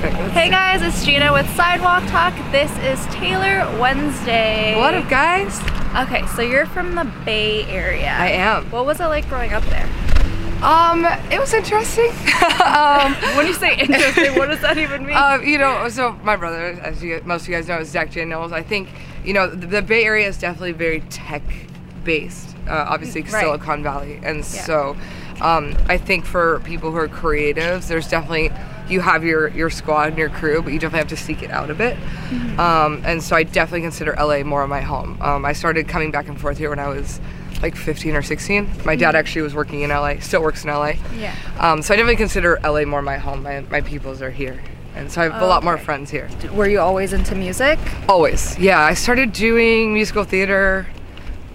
Hey guys, it's Gina with Sidewalk Talk. This is Taylor Wednesday. What up, guys? Okay, so you're from the Bay Area. I am. What was it like growing up there? Um, it was interesting. um, When you say interesting, what does that even mean? uh, you know, so my brother, as you, most of you guys know, is Zach J. Knowles. I think, you know, the, the Bay Area is definitely very tech based, uh, obviously Right. Silicon Valley. And Yeah. so um, I think for people who are creatives, there's definitely, you have your, your squad and your crew, but you definitely have to seek it out a bit. Mm-hmm. Um, and so I definitely consider LA more of my home. Um, I started coming back and forth here when I was like 15 or 16. My dad actually was working in LA, still works in LA. Mm-hmm. Yeah. Um, so I definitely consider LA more my home. My, my peoples are here. And so I have a lot more Okay. friends here. Were you always into music? Always. Yeah, I started doing musical theater.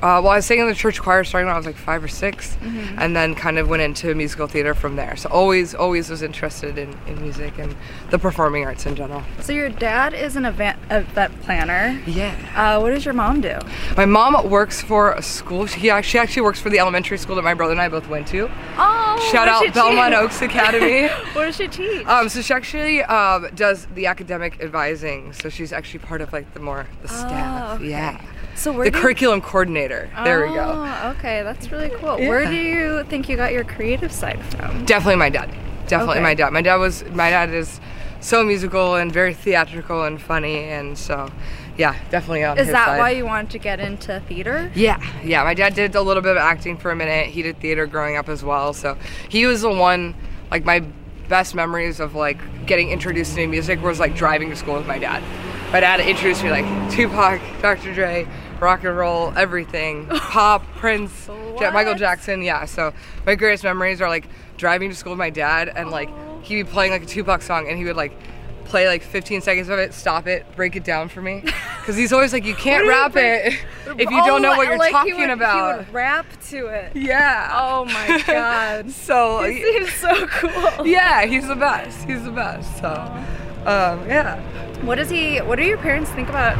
Uh, well, I was singing in the church choir starting when I was like five or 6 Mm-hmm. and then kind of went into musical theater from there. So always, always was interested in, in music and the performing arts in general. So your dad is an event event planner. Yeah. Uh, what does your mom do? My mom works for a school. She actually, she actually works for the elementary school that my brother and I both went to. Oh, Shout out Belmont teach? Oaks Academy. what does she teach? Um, so she actually um, does the academic advising. So she's actually part of like the more the staff. Oh, okay. Yeah. So where The do curriculum coordinator. There we go. Oh, okay, that's really cool. Where do you think you got your creative side from? Definitely my dad. Definitely Okay. my dad. My dad was my dad is so musical and very theatrical and funny and so yeah, definitely on Is that side. why you wanted to get into theater? Yeah, yeah. My dad did a little bit of acting for a minute. He did theater growing up as well. So he was the one, like my best memories of like getting introduced to new music was like driving to school with my dad. My dad introduced me like Tupac, Dr. Dre, rock and roll, everything, pop, Prince, Michael Jackson. Yeah. So my greatest memories are like driving to school with my dad and like he'd be playing like a Tupac song and he would like play like 15 seconds of it, stop it, break it down for me. Because he's always like, you can't rap it if you don't know Oh, what you're like he talking would- about. He would rap to it. Yeah. Oh my god. so He seems so cool. yeah, he's the best. He's the best. So um, yeah, What does he? What do your parents think about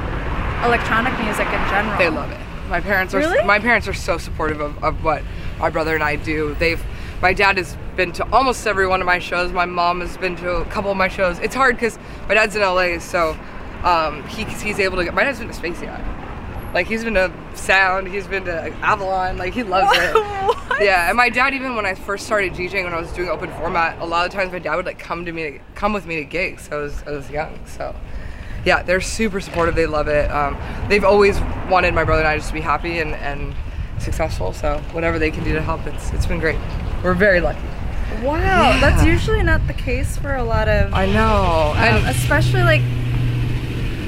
electronic music in general? they love it. My parents are Really? my parents are so supportive of, of what my brother and I do. They've my dad has been to almost every one of my shows. My mom has been to a couple of my shows. It's hard because my dad's in LA, so um, he, he's able to get. My dad's been to Space Yacht. Like he's been to Sound, he's been to Avalon. Like he loves it. What? Yeah, and my dad even when I first started DJing when I was doing open format, a lot of times my dad would like come to me, come with me to gigs. I was I was young, so yeah, they're super supportive. They love it. Um, they've always wanted my brother and I just to be happy and, and successful. So whatever they can do to help, it's it's been great. We're very lucky. Wow, Yeah. that's usually not the case for a lot of, I know. um, And especially like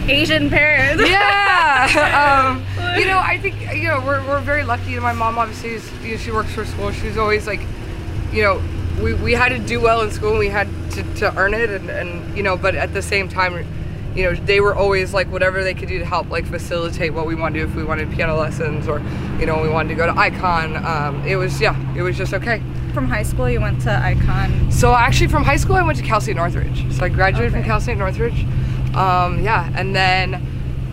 Asian parents. yeah. um, you know, I think you know we're, we're very lucky. My mom obviously is, you know, she works for school. She's always like, you know, we, we had to do well in school. and We had to, to earn it, and, and you know, but at the same time, you know, they were always like whatever they could do to help like facilitate what we wanted to do. If we wanted piano lessons or you know we wanted to go to Icon, um, it was yeah, it was just okay. From high school, you went to Icon. So actually, from high school, I went to Cal State Northridge. So I graduated from Okay. Cal State Northridge. Um, yeah, and then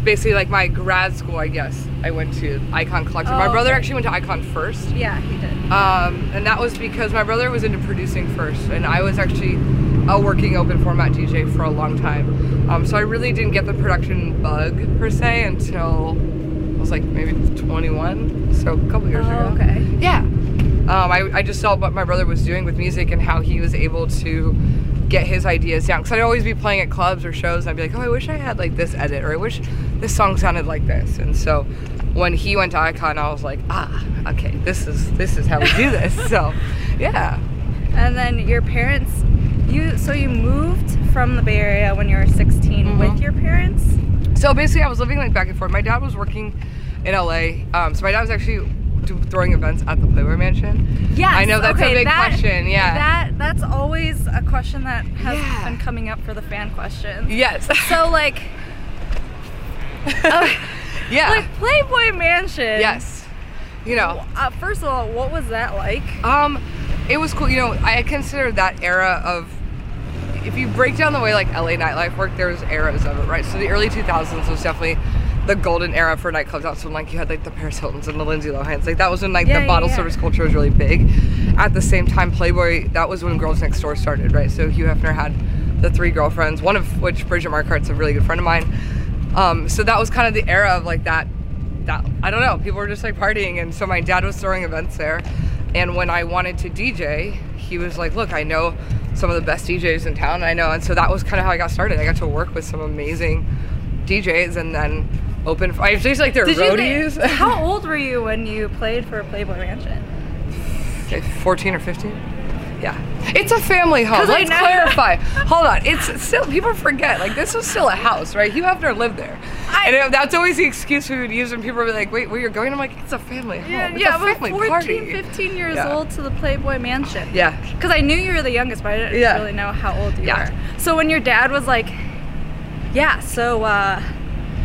basically like my grad school, I guess I went to Icon Collective. my Oh, brother okay. actually went to Icon first, Yeah, he did. um, and that was because my brother was into producing first, and I was actually a working open format DJ for a long time. Um, so I really didn't get the production bug per se until I was like maybe 21, so a couple years Oh, ago. okay. Yeah. Um, I, I just saw what my brother was doing with music and how he was able to get his ideas down. Because I'd always be playing at clubs or shows and I'd be like, oh, I wish I had like this edit or I wish this song sounded like this. And so when he went to Icon, I was like, ah, okay, this is this is how we do this. so, yeah. And then your parents, you so you moved from the Bay Area when you were 16 Mhm. with your parents. So basically, I was living like back and forth. My dad was working in LA. Um, so my dad was actually throwing events at the Playboy Mansion. Yes. I know that's okay, a big that- question. Yeah. That that's always a question that has Yeah. been coming up for the fan questions. yes. So like, oh, Yeah. Like Playboy Mansion. yes. You know, Uh, first of all, what was that like? Um, it was cool. You know, I consider that era of. If you break down the way like LA nightlife worked, there was eras of it, right? So the early 2000s was definitely the golden era for nightclubs. That's when like you had like the Paris Hiltons and the Lindsay Lohans. Like that was when like Yeah, the yeah, bottle yeah. service culture was really big. At the same time, Playboy. That was when Girls Next Door started, right? So Hugh Hefner had the three girlfriends, one of which Bridget Marquardt's a really good friend of mine. Um, so that was kind of the era of like that that I don't know. People were just like partying, and so my dad was throwing events there. And when I wanted to DJ, he was like, "Look, I know some of the best DJs in town. I know." And so that was kind of how I got started. I got to work with some amazing DJs, and then open. I was just like their Did roadies. you? How old were you when you played for Playboy Mansion? Okay, 14 or 15. Yeah, it's a family home. Let's clarify. Hold on, it's still people forget. Like this was still a house, right? Hugh Hefner lived there, I- and it- that's always the excuse we would use when people were like, "Wait, where you're going?" I'm like, "It's a family home. Yeah, it's yeah, a family 14, party." 15 years Yeah. old to the Playboy Mansion. Yeah. Because I knew you were the youngest, but I didn't Yeah. really know how old you Yeah. were. So when your dad was like, "Yeah, so uh,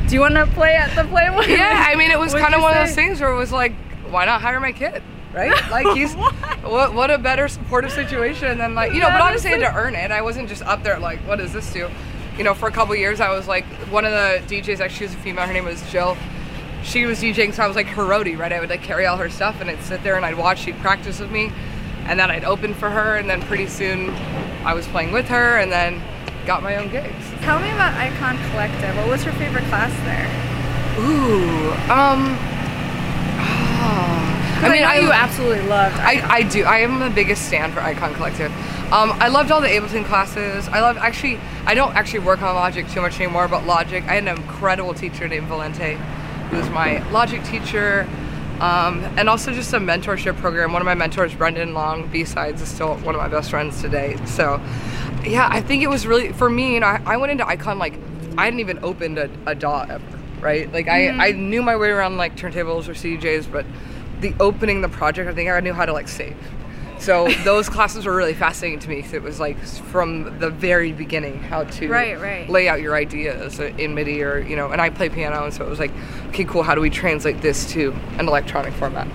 do you want to play at the Playboy?" Yeah, I mean, it was kind of one of those things where it was like, why not hire my kid? Right? Like he's What? what what a better supportive situation than like you know, That but obviously I had to earn it. I wasn't just up there like, what does this do? You know, for a couple years I was like one of the DJs, actually she was a female, her name was Jill. She was DJing, so I was like her roadie, right? I would like carry all her stuff and I'd sit there and I'd watch, she'd practice with me, and then I'd open for her, and then pretty soon I was playing with her, and then got my own gigs. Tell me about Icon Collective. What was your favorite class there? Ooh, um. I mean, I you absolutely loved. I, I do. I am the biggest stand for Icon Collective. Um, I loved all the Ableton classes. I love actually. I don't actually work on Logic too much anymore, but Logic. I had an incredible teacher named Valente, who was my Logic teacher, um, and also just a mentorship program. One of my mentors, Brendan Long, B sides, is still one of my best friends today. So, yeah, I think it was really for me. You know, I, I went into Icon like I hadn't even opened a, a DAW ever, right? Like I, I knew my way around like turntables or CDJs, but the opening the project, I think I knew how to like save. So those classes were really fascinating to me because it was like from the very beginning how to Right, right. lay out your ideas in MIDI or you know. And I play piano, and so it was like, okay, cool. How do we translate this to an electronic format?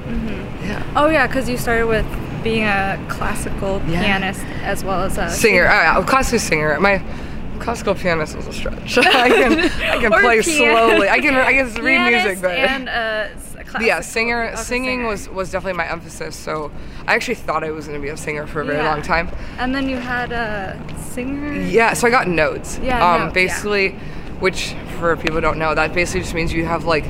Yeah. Oh yeah, because you started with being a classical Yeah. pianist as well as a Singer, oh, yeah, classical singer. My classical pianist is a stretch. I can I can play pian- slowly. I can I can read music, but and uh, classical, yeah, singer singing singer. was was definitely my emphasis. So I actually thought I was going to be a singer for a very Yeah. long time. And then you had a singer. Yeah, so I got nodes. Yeah, Um, yeah. basically, which for people who don't know, that basically just means you have like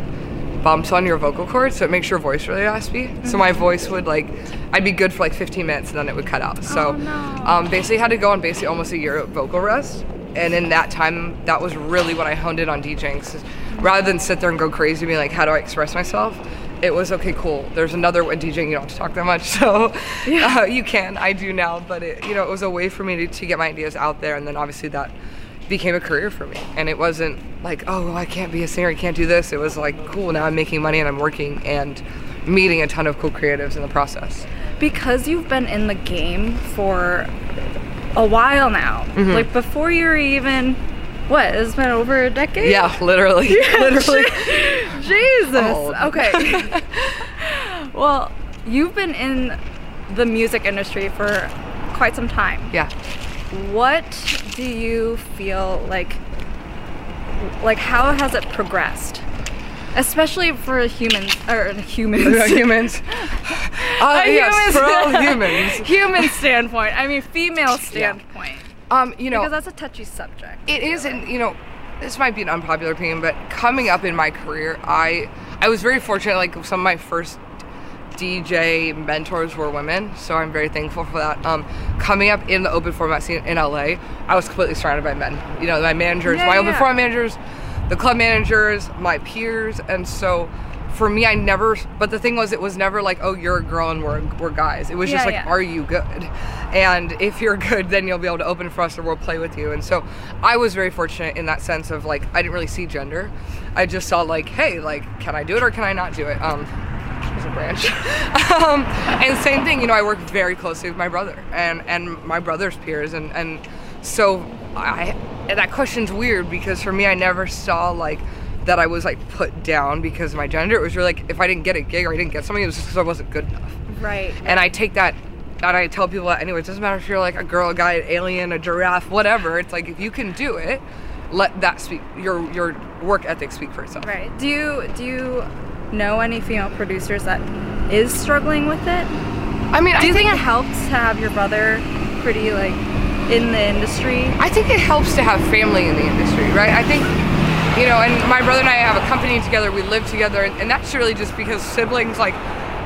bumps on your vocal cords, so it makes your voice really raspy. So my voice would like, I'd be good for like 15 minutes and then it would cut out. So Oh, no. um, basically had to go on basically almost a year of vocal rest. And in that time, that was really when I honed in on DJing. 'cause rather than sit there and go crazy, being like, how do I express myself? It was okay, cool. There's another in DJing. You don't have to talk that much, so uh, you can. I do now, but it, you know, it was a way for me to, to get my ideas out there, and then obviously that became a career for me. And it wasn't like, oh, well, I can't be a singer, I can't do this. It was like, cool, now I'm making money and I'm working and meeting a ton of cool creatives in the process. Because you've been in the game for a while now. Mm-hmm. Like before you're even. What? It's been over a decade. Yeah, literally, literally. Jesus. Old. Okay. well, you've been in the music industry for quite some time. Yeah. What do you feel like like how has it progressed? Especially for humans or humans. humans. Uh, yes, human for all humans. human standpoint. I mean female standpoint. Um, you know, Because that's a touchy subject. it is and you know this might be an unpopular opinion but coming up in my career i i was very fortunate like some of my first dj mentors were women so i'm very thankful for that um coming up in the open format scene in la i was completely surrounded by men you know my managers Yeah, my open yeah. format managers the club managers my peers and so for me i never but the thing was it was never like oh you're a girl and we're, we're guys. It was just like yeah. are you good? And if you're good then you'll be able to open for us or we'll play with you. And so i was very fortunate in that sense of like i didn't really see gender. I just saw like hey like can i do it or can i not do it? Um there's a branch. Um, and same thing you know i work very closely with my brother and and my brother's peers. And and so i and that question's weird because for me i never saw like that I was like put down because of my gender. It was really like if I didn't get a gig or I didn't get something, it was just because I wasn't good enough. Right. And I take that, and I tell people that anyway. It doesn't matter if you're like a girl, a guy, an alien, a giraffe, whatever. It's like if you can do it, let that speak. Your your work ethic speak for itself. Right. Do you do you know any female producers that is struggling with it? I mean, Do you think think it helps to have your brother pretty like in the industry? I think it helps to have family in the industry, right? I think, you know, and my brother and I have a company together. We live together, and, and that's really just because siblings, like,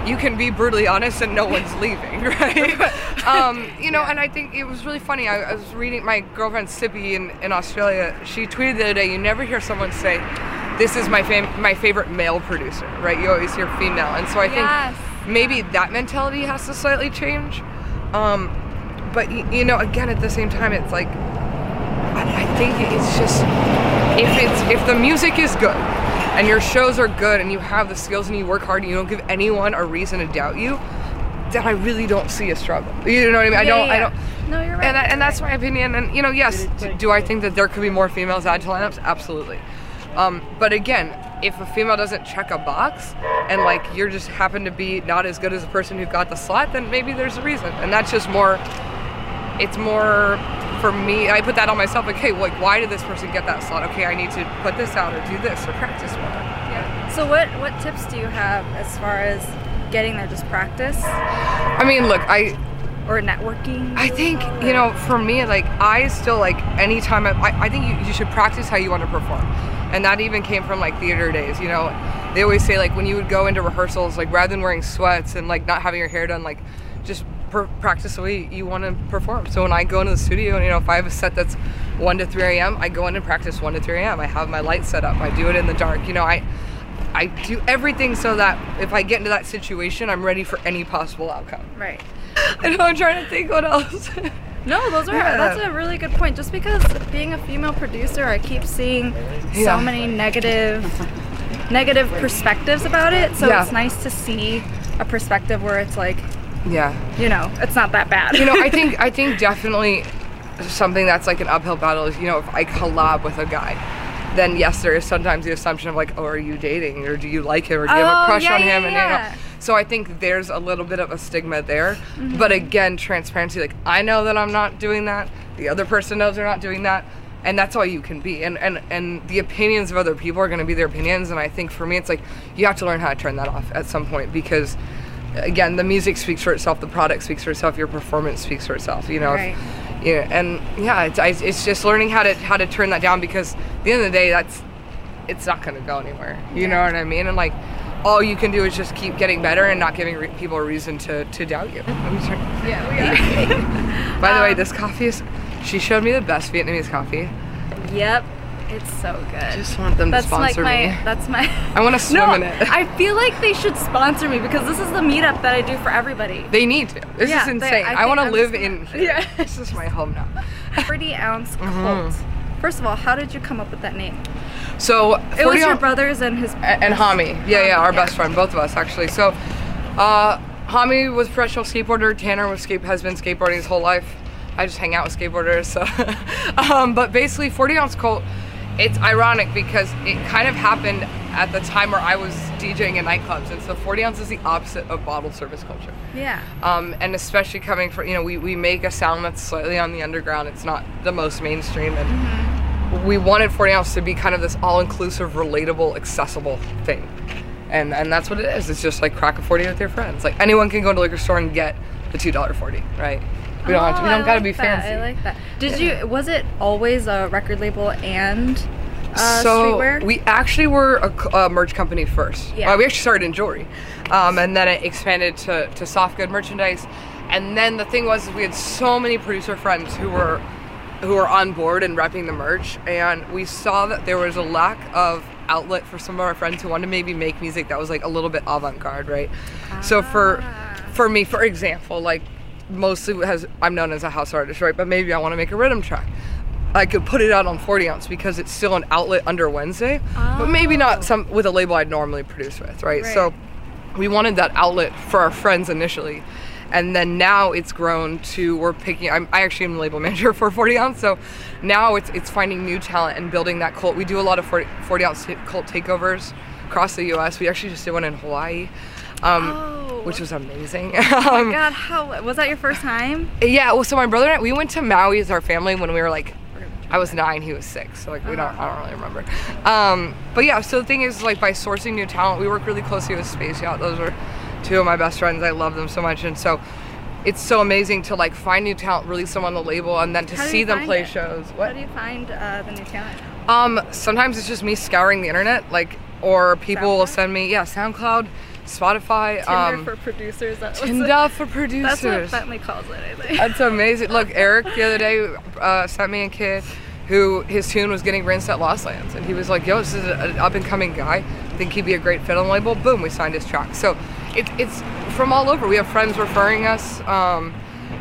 you can be brutally honest and no one's leaving, right? um, you know, and I think it was really funny. I, I was reading my girlfriend Sippy in, in Australia. She tweeted the other day, "You never hear someone say." This is my fam- my favorite male producer, right? You always hear female, and so I think maybe that mentality has to slightly change. Um, but y- you know, again, at the same time, it's like I, I think it's just if it's if the music is good and your shows are good and you have the skills and you work hard and you don't give anyone a reason to doubt you, then I really don't see a struggle. You know what I mean? I don't. yeah, I don't. No, you're right. And, that, and that's right. my opinion. And you know, yes, do I think that there could be more females added to lineups? Absolutely. Um, but again, if a female doesn't check a box and like you're just happen to be not as good as the person who got the slot, then maybe there's a reason. And that's just more. It's more for me. I put that on myself. Like, hey, like why did this person get that slot? Okay, I need to put this out or do this or practice more. Yeah. So what what tips do you have as far as getting there? Just practice I mean, look, I or networking? I think you know, for me, like I still like anytime I, I, I think you, you should practice how you want to perform, and that even came from like theater days. You know, they always say like when you would go into rehearsals, like rather than wearing sweats and like not having your hair done, like just practice the way you want to perform. So when I go into the studio, and you know, if I have a set that's one to three a.m., I go in and practice one to three a.m. I have my lights set up. I do it in the dark. You know, I. I do everything so that if I get into that situation, I'm ready for any possible outcome. Right. I know I'm trying to think what else. No, those are Yeah. that's a really good point. Just because being a female producer, I keep seeing Yeah. so many negative negative perspectives about it. So Yeah. it's nice to see a perspective where it's like, yeah. you know, it's not that bad. you know, I think I think definitely something that's like an uphill battle is you know if I collab with a guy, then yes, there is sometimes the assumption of like, oh, are you dating or do you like him or do you have Oh, a crush yeah, on him? yeah, and you know, so I think there's a little bit of a stigma there. Mm-hmm. But again, transparency. Like I know that I'm not doing that. The other person knows they're not doing that. And that's all you can be. And and and the opinions of other people are going to be their opinions. And I think for me, it's like you have to learn how to turn that off at some point because again, the music speaks for itself, the product speaks for itself, your performance speaks for itself. You know, if- Right. yeah, and yeah, it's, I, it's just learning how to how to turn that down because at the end of the day, that's it's not going to go anywhere. You know what I mean? And like, all you can do is just keep getting better and not giving re- people a reason to to doubt you. Let me turn- yeah, we are. By the way, Um, this coffee is. She showed me the best Vietnamese coffee. yep. It's so good. I Just want them that's to sponsor like my me. that's my I want to swim No, in it. I feel like they should sponsor me because this is the meetup that I do for everybody. they need to. This Yeah, is they- insane. I I, want to live in here. Yeah. This is my home now. 40 ounce cult. Mm-hmm. First of all, how did you come up with that name? So It was 40 your brothers and his A- and Hami. Yeah, yeah, our Yeah. best friend, both of us actually. So, uh, Hami was a professional skateboarder. Tanner was skate has been skateboarding his whole life. I just hang out with skateboarders. So, um, but basically, 40 ounce cult. It's ironic because it kind of happened at the time where I was DJing in nightclubs, and so 40 ounce is the opposite of bottle service culture. Yeah. Um, and especially coming from, you know, we, we make a sound that's slightly on the underground. It's not the most mainstream. And we wanted 40 ounce to be kind of this all inclusive, relatable, accessible thing. And, and that's what it is. It's just like crack a 40 with your friends. Like anyone can go to a liquor store and get the $2.40, right? We don't have to, we Oh, don't I gotta like be that. fancy. I like that. Did you? Was it always a record label and uh, so streetwear? we actually were a merch company first. Yeah. Uh, we actually started in jewelry, um, and then it expanded to, to soft good merchandise. And then the thing was, we had so many producer friends who were who were on board and repping the merch, and we saw that there was a lack of outlet for some of our friends who wanted to maybe make music that was like a little bit avant-garde, right? So for for me, for example, like mostly has I'm known as a house artist, right? But maybe I want to make a rhythm track. I could put it out on 40 ounce because it's still an outlet under Wednesday, but maybe not some with a label I'd normally produce with, right? Right. So we wanted that outlet for our friends initially. and then now it's grown to we're picking. I'm, I actually am the label manager for 40 ounce, so now it's it's finding new talent and building that cult. We do a lot of 40, 40 ounce cult takeovers across the U.S. We actually just did one in Hawaii. Um, Oh. Which was amazing. Oh Um, my god, how was that your first time? yeah, well, so my brother and I, we went to Maui as our family when we were like, I was nine, he was six, so like we don't, I don't really remember. Um, but yeah, so the thing is, like by sourcing new talent, we work really closely with Space Yacht. Those are two of my best friends. I love them so much, and so it's so amazing to like find new talent, release them on the label, and then to How see them play it? shows. How What? do you find uh, the new talent? Um, sometimes it's just me scouring the internet, like, or people will send me, yeah, SoundCloud, Spotify, Tinder um, for producers. That was Tinder for producers. That's what Bentley calls it, I think. That's amazing. Look, Eric the other day uh, sent me a kid who his tune was getting rinsed at Lost Lands, and he was like, "Yo, this is an up and coming guy. I think he'd be a great fit on the label." Boom, we signed his track. So it, it's from all over. We have friends referring us. Um,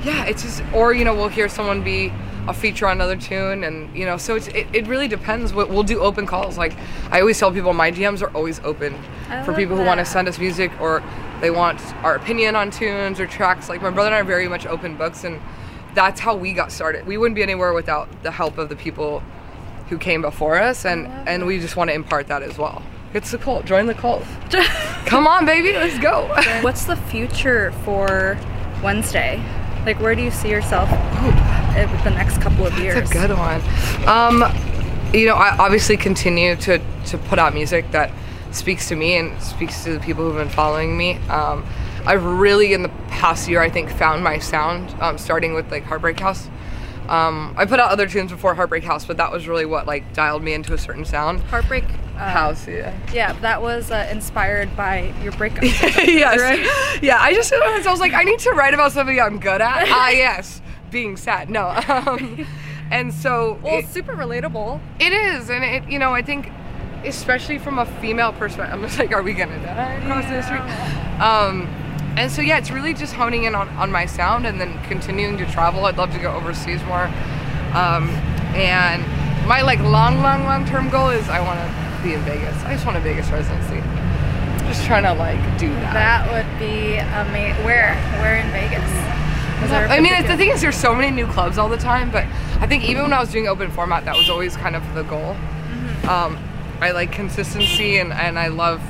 yeah, it's just, or you know, we'll hear someone be a feature on another tune, and you know, so it's, it, it really depends. What we'll do open calls. Like I always tell people, my DMs are always open I for people who want to send us music or they want our opinion on tunes or tracks. Like my brother and I are very much open books, and that's how we got started. We wouldn't be anywhere without the help of the people who came before us, and and we just want to impart that as well. It's the cult. Join the cult. Come on, baby, let's go. What's the future for Wednesday? Like, where do you see yourself the next couple of years? That's a good one. Um, you know, I obviously continue to to put out music that speaks to me and speaks to the people who've been following me. Um, I've really, in the past year, I think, found my sound. Um, starting with like Heartbreak House. Um, I put out other tunes before Heartbreak House, but that was really what like dialed me into a certain sound. Heartbreak. Uh, House, yeah. Yeah, that was uh, inspired by your breakup. yes. Right? Yeah, I just I was like, I need to write about something I'm good at. Ah, yes, being sad. No. Um, and so well, it- it's super relatable. It is, and it you know I think, especially from a female perspective, I'm just like, are we gonna die across the street? Um, and so yeah, it's really just honing in on, on my sound and then continuing to travel. I'd love to go overseas more. Um, and my like long, long, long term goal is I want to be in Vegas. I just want a Vegas residency. Just trying to like do that. That would be amazing. Where? Where in Vegas? Was there a I mean, it's, the thing is, there's so many new clubs all the time, but I think even when I was doing open format, that was always kind of the goal. Mm-hmm. Um, I like consistency and, and I love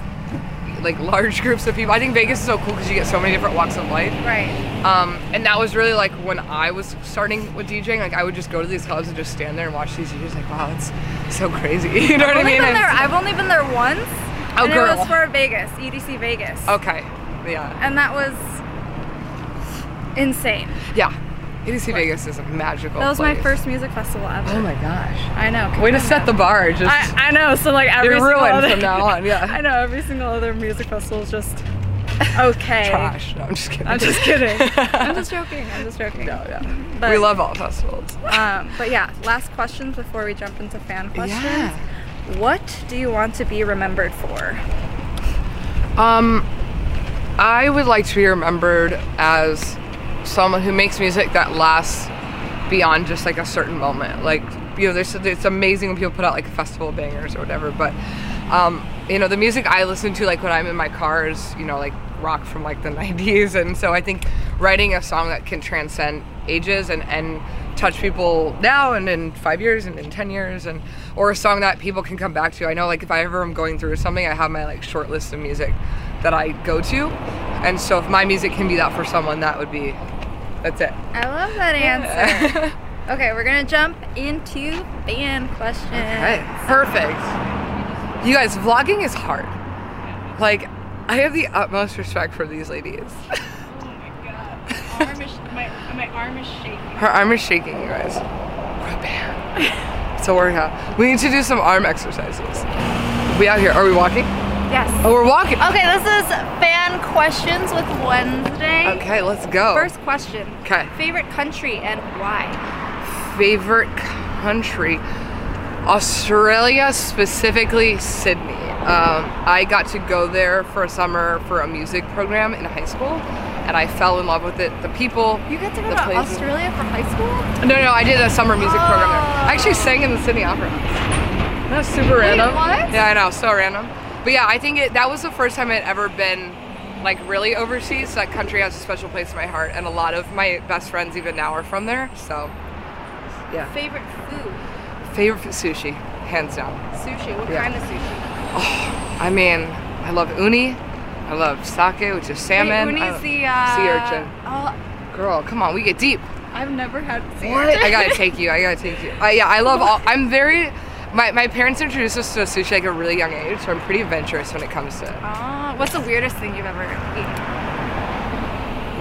like large groups of people. I think Vegas is so cool because you get so many different walks of life. Right. Um, and that was really like when I was starting with DJing, like I would just go to these clubs and just stand there and watch these DJs. Like, wow, it's so crazy. You know what I mean? been there. I've only been there once. Oh, and girl. it was for Vegas, EDC Vegas. okay. Yeah. And that was insane. Yeah. EDC Vegas is a magical. That was my first music festival ever. Oh my gosh. I know. Way to set the bar. Just I, I know. So like every you're single ruined other, from now on. Yeah. I know every single other music festival is just okay. Trash. No, I'm just kidding. I'm just kidding. I'm just joking. I'm just joking. No, yeah. But, we love all festivals. Um, but yeah, last questions before we jump into fan questions. Yeah. What do you want to be remembered for? Um, I would like to be remembered as someone who makes music that lasts beyond just like a certain moment. Like, you know, there's it's amazing when people put out like festival bangers or whatever, but um, you know, the music I listen to like when I'm in my car is, you know, like rock from like the 90s and so I think writing a song that can transcend ages and and touch people now and in 5 years and in 10 years and or a song that people can come back to. I know like if I ever am going through something, I have my like short list of music that I go to. And so if my music can be that for someone, that would be that's it. I love that answer. okay, we're gonna jump into fan questions. Okay, perfect. You guys, vlogging is hard. Like, I have the utmost respect for these ladies. Oh arm is, my, my arm is shaking. Her arm is shaking, you guys. We're a band. It's a workout. We need to do some arm exercises. We out here. Are we walking? Yes. Oh, we're walking. Okay, this is fan questions with Wednesday. Okay, let's go. First question. Okay. Favorite country and why? favorite country australia specifically sydney um, i got to go there for a summer for a music program in high school and i fell in love with it the people You got to go to places- Australia for high school? no no i did a summer music program there i actually sang in the sydney opera house that's super random what? yeah i know so random but yeah i think it, that was the first time i'd ever been like really overseas. That country has a special place in my heart, and a lot of my best friends even now are from there. So, yeah. Favorite food? Favorite food, sushi, hands down. Sushi. What Yeah. kind of sushi? Oh, I mean, I love uni. I love sake, which is salmon. Wait, uni's love- the uh, sea urchin. Oh, Girl, come on, we get deep. I've never had sea What? urchin. I gotta take you. I gotta take you. Uh, yeah, I love all. I'm very. My, my parents introduced us to sushi like a really young age, so I'm pretty adventurous when it comes to it. Ah, what's the weirdest thing you've ever eaten?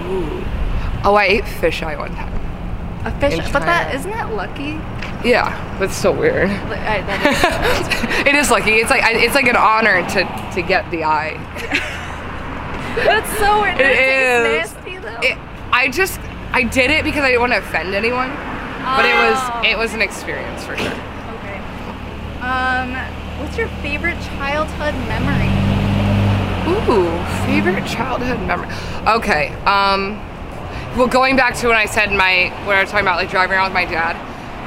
Ooh. Oh, I ate fish eye one time. A fish, but that isn't that lucky? Yeah, that's so weird. I, that it is lucky. It's like I- it's like an honor to to get the eye. that's so weird. It is. nasty though. It, I just I did it because I didn't want to offend anyone, but it Oh. was it was an experience for sure. Um, what's your favorite childhood memory? Ooh, favorite childhood memory. Okay. Um, well, going back to when I said my when I was talking about like driving around with my dad.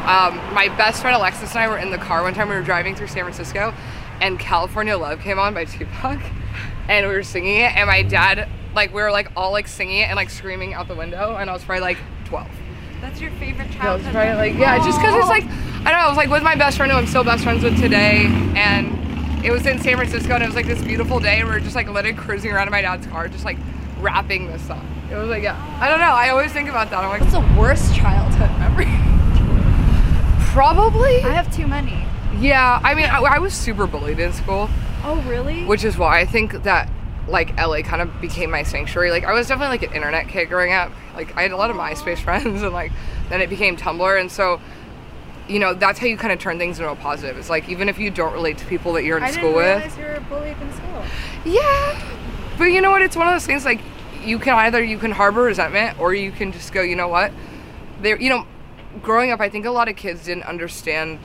Um, my best friend Alexis and I were in the car one time. We were driving through San Francisco, and California Love came on by Tupac, and we were singing it. And my dad, like, we were like all like singing it and like screaming out the window. And I was probably like 12. That's your favorite I was childhood probably like, yeah, just because it's like, I don't know, I was like with my best friend who I'm still best friends with today, and it was in San Francisco, and it was like this beautiful day, and we were just like literally cruising around in my dad's car, just like rapping this song. It was like, yeah, I don't know, I always think about that. I'm like, What's the worst childhood memory? probably, I have too many. yeah. I mean, I, I was super bullied in school, Oh really? which is why I think that like LA kind of became my sanctuary. Like I was definitely like an internet kid growing up. Like I had a lot of MySpace friends, and like then it became Tumblr, and so. You know, that's how you kind of turn things into a positive. It's like even if you don't relate to people that you're in I school with, you were bullied in school. Yeah. But you know what? It's one of those things like you can either you can harbor resentment or you can just go, you know what? There you know, growing up I think a lot of kids didn't understand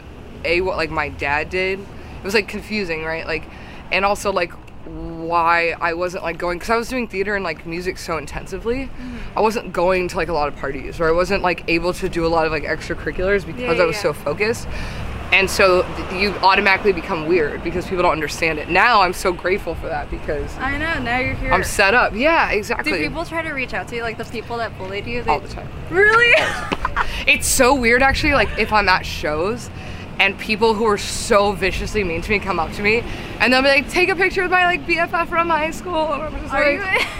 a what like my dad did. It was like confusing, right? Like and also like why I wasn't like going cuz I was doing theater and like music so intensively. Mm-hmm. I wasn't going to like a lot of parties or I wasn't like able to do a lot of like extracurriculars because Yeah, I was yeah. so focused. And so th- you automatically become weird because people don't understand it. Now I'm so grateful for that because I know. Now you're here. I'm set up. Yeah, exactly. Do people try to reach out to you, like the people that bullied you? They... all the time. Really? It's so weird actually, like if I'm at shows and people who are so viciously mean to me come up to me and they'll be like, take a picture with my like BFF from high school. And I'm just Are like, you?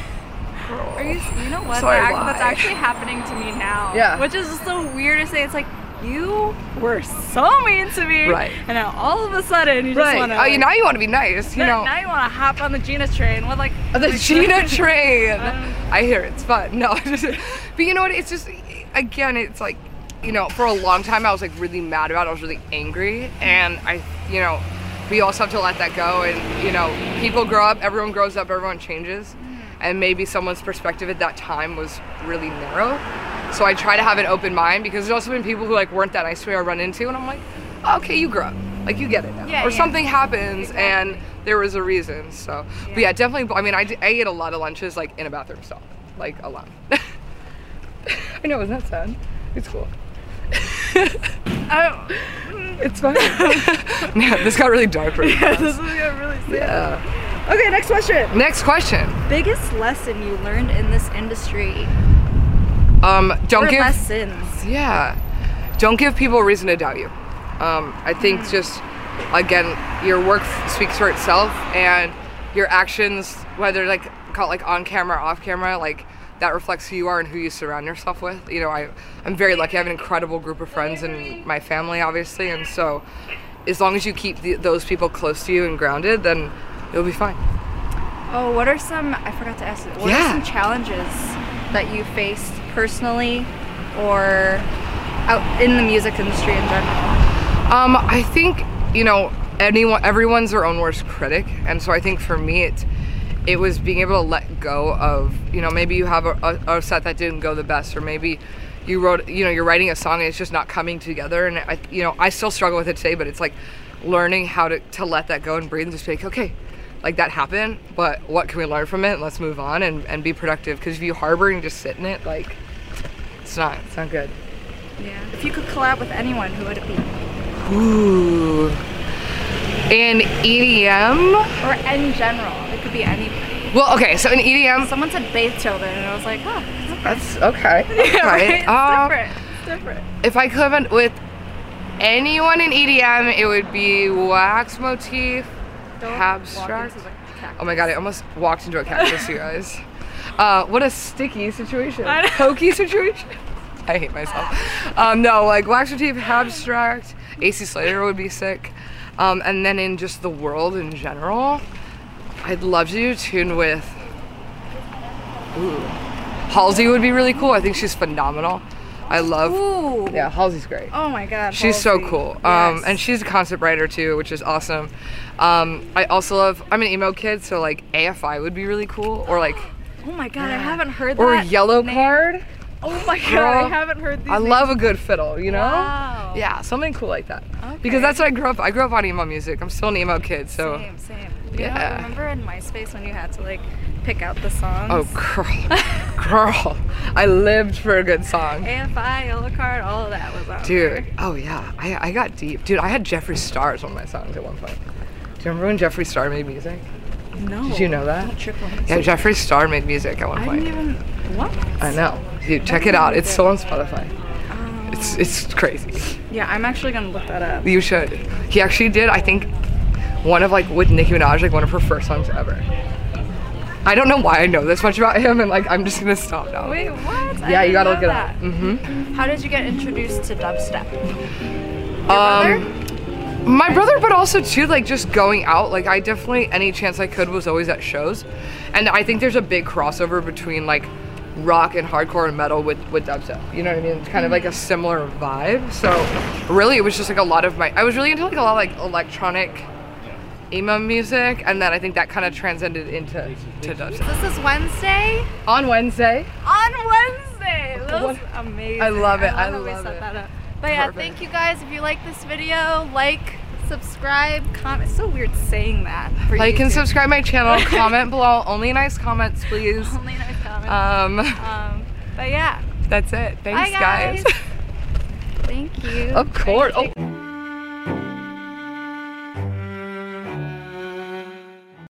Are you? You know what? Sorry, act- that's actually happening to me now. Yeah. Which is just the weirdest thing. It's like you were so mean to me, Right. And now all of a sudden you just right. want to. oh, you now you want to be nice, you now, know. now you want to hop on the Gina train with like the like, Gina train. Um, I hear it's fun. No, but you know what? It's just again, it's like you know, for a long time I was like really mad about. it. I was really angry, and I, you know, we also have to let that go. And you know, people grow up. Everyone grows up. Everyone changes, and maybe someone's perspective at that time was really narrow. So I try to have an open mind because there's also been people who like weren't that nice to me I run into, and I'm like, okay, you grow up. Like you get it now, Yeah, or yeah. something happens, and there was a reason. So, but yeah, definitely. I mean, I ate a lot of lunches like in a bathroom stall, like alone. I know, isn't that sad? It's cool. Oh, It's fine. Man, this got really dark really fast. this is gonna really sad. Yeah. Okay, next question. Next question. Biggest lesson you learned in this industry? Um, don't or give. lessons? Yeah. Don't give people a reason to doubt you. Um, I think Mm. just, again, your work speaks for itself, and your actions, whether like call it like on camera, off camera, like that reflects who you are and who you surround yourself with. You know, I I'm very lucky. I have an incredible group of friends and my family, obviously, and so as long as you keep the, those people close to you and grounded, then you'll be fine. Oh, what are some? I forgot to ask. What Yeah. are some challenges that you faced personally, or out in the music industry in general? Um, I think you know anyone, everyone's their own worst critic, and so I think for me it it was being able to let go of you know maybe you have a, a, a set that didn't go the best, or maybe you wrote you know you're writing a song and it's just not coming together, and I you know I still struggle with it today, but it's like learning how to to let that go and breathe and just be like okay. Like that happened, but what can we learn from it? And let's move on and, and be productive. Because if you harbor and just sit in it, like it's not, it's not good. Yeah. If you could collab with anyone, who would it be? Ooh. In EDM, Or in general, it could be anybody. Well, okay, so in EDM, Someone said Beethoven, and I was like, huh. that's okay. Yeah, right? It's Uh, different. It's different. if I could have with anyone in EDM, it would be Wax Motif, Don't Habstrakt. walk into the. Oh my god, I almost walked into a cactus, you guys. Uh, what a sticky situation. Pokey situation. I hate myself. Um, no, like Wax Motif, Habstrakt, AC Slater would be sick. Um, and then in just the world in general, I'd love to do tune with. Ooh. Halsey would be really cool. I think she's phenomenal. I love. Ooh. Yeah, Halsey's great. Oh my god. She's so cool. Um, Yes. and she's a concept writer too, which is awesome. Um, I also love. I'm an emo kid, so like AFI would be really cool, or like Oh my god, I haven't heard that. or. Yellow name. Card. Oh my god, Girl, I haven't heard these. I names. love a good fiddle, you know? Wow. Yeah, something cool like that. Okay. Because that's what I grew up. I grew up on emo music. I'm still an emo kid, so. Same, same. You know, Yeah. remember in MySpace when you had to like pick out the songs? Oh, girl, girl, I lived for a good song. AFI, Yellowcard, all of that was on Dude, there. oh yeah, I, I got deep. Dude, I had Jeffree Star as one of my songs at one point. Do you remember when Jeffree Star made music? No. Did you know that? Yeah, Jeffree Star made music at one I point. didn't even. What? I know. Dude, check it out. It's still on Spotify. Oh. It's it's crazy. Yeah, I'm actually gonna look that up. You should. He actually did, I think, one of like with Nicki Minaj, like one of her first songs ever. I don't know why I know this much about him, and like I'm just gonna stop now. Wait, what? Yeah, you gotta look it that. up. Mm-hmm. How did you get introduced to dubstep? Um, my brother, but also too, like just going out. Like I definitely, any chance I could was always at shows, and I think there's a big crossover between like rock and hardcore and metal with with dubstep. You know what I mean? It's kind of like a similar vibe. So really, it was just like a lot of my. I was really into like a lot of like electronic emo music, and then I think that kind of transcended into to dubstep. This is Wednesday. On Wednesday, On Wednesday. That was amazing. I love it, I how we love it. that up. But yeah, Perfect. thank you guys. If you like this video, like, subscribe, comment. It's so weird saying that. Like and subscribe my channel. comment below. Only nice comments, please. Only nice. Um, um, but yeah, that's it. Thanks, guys. guys. Thank you. Of course.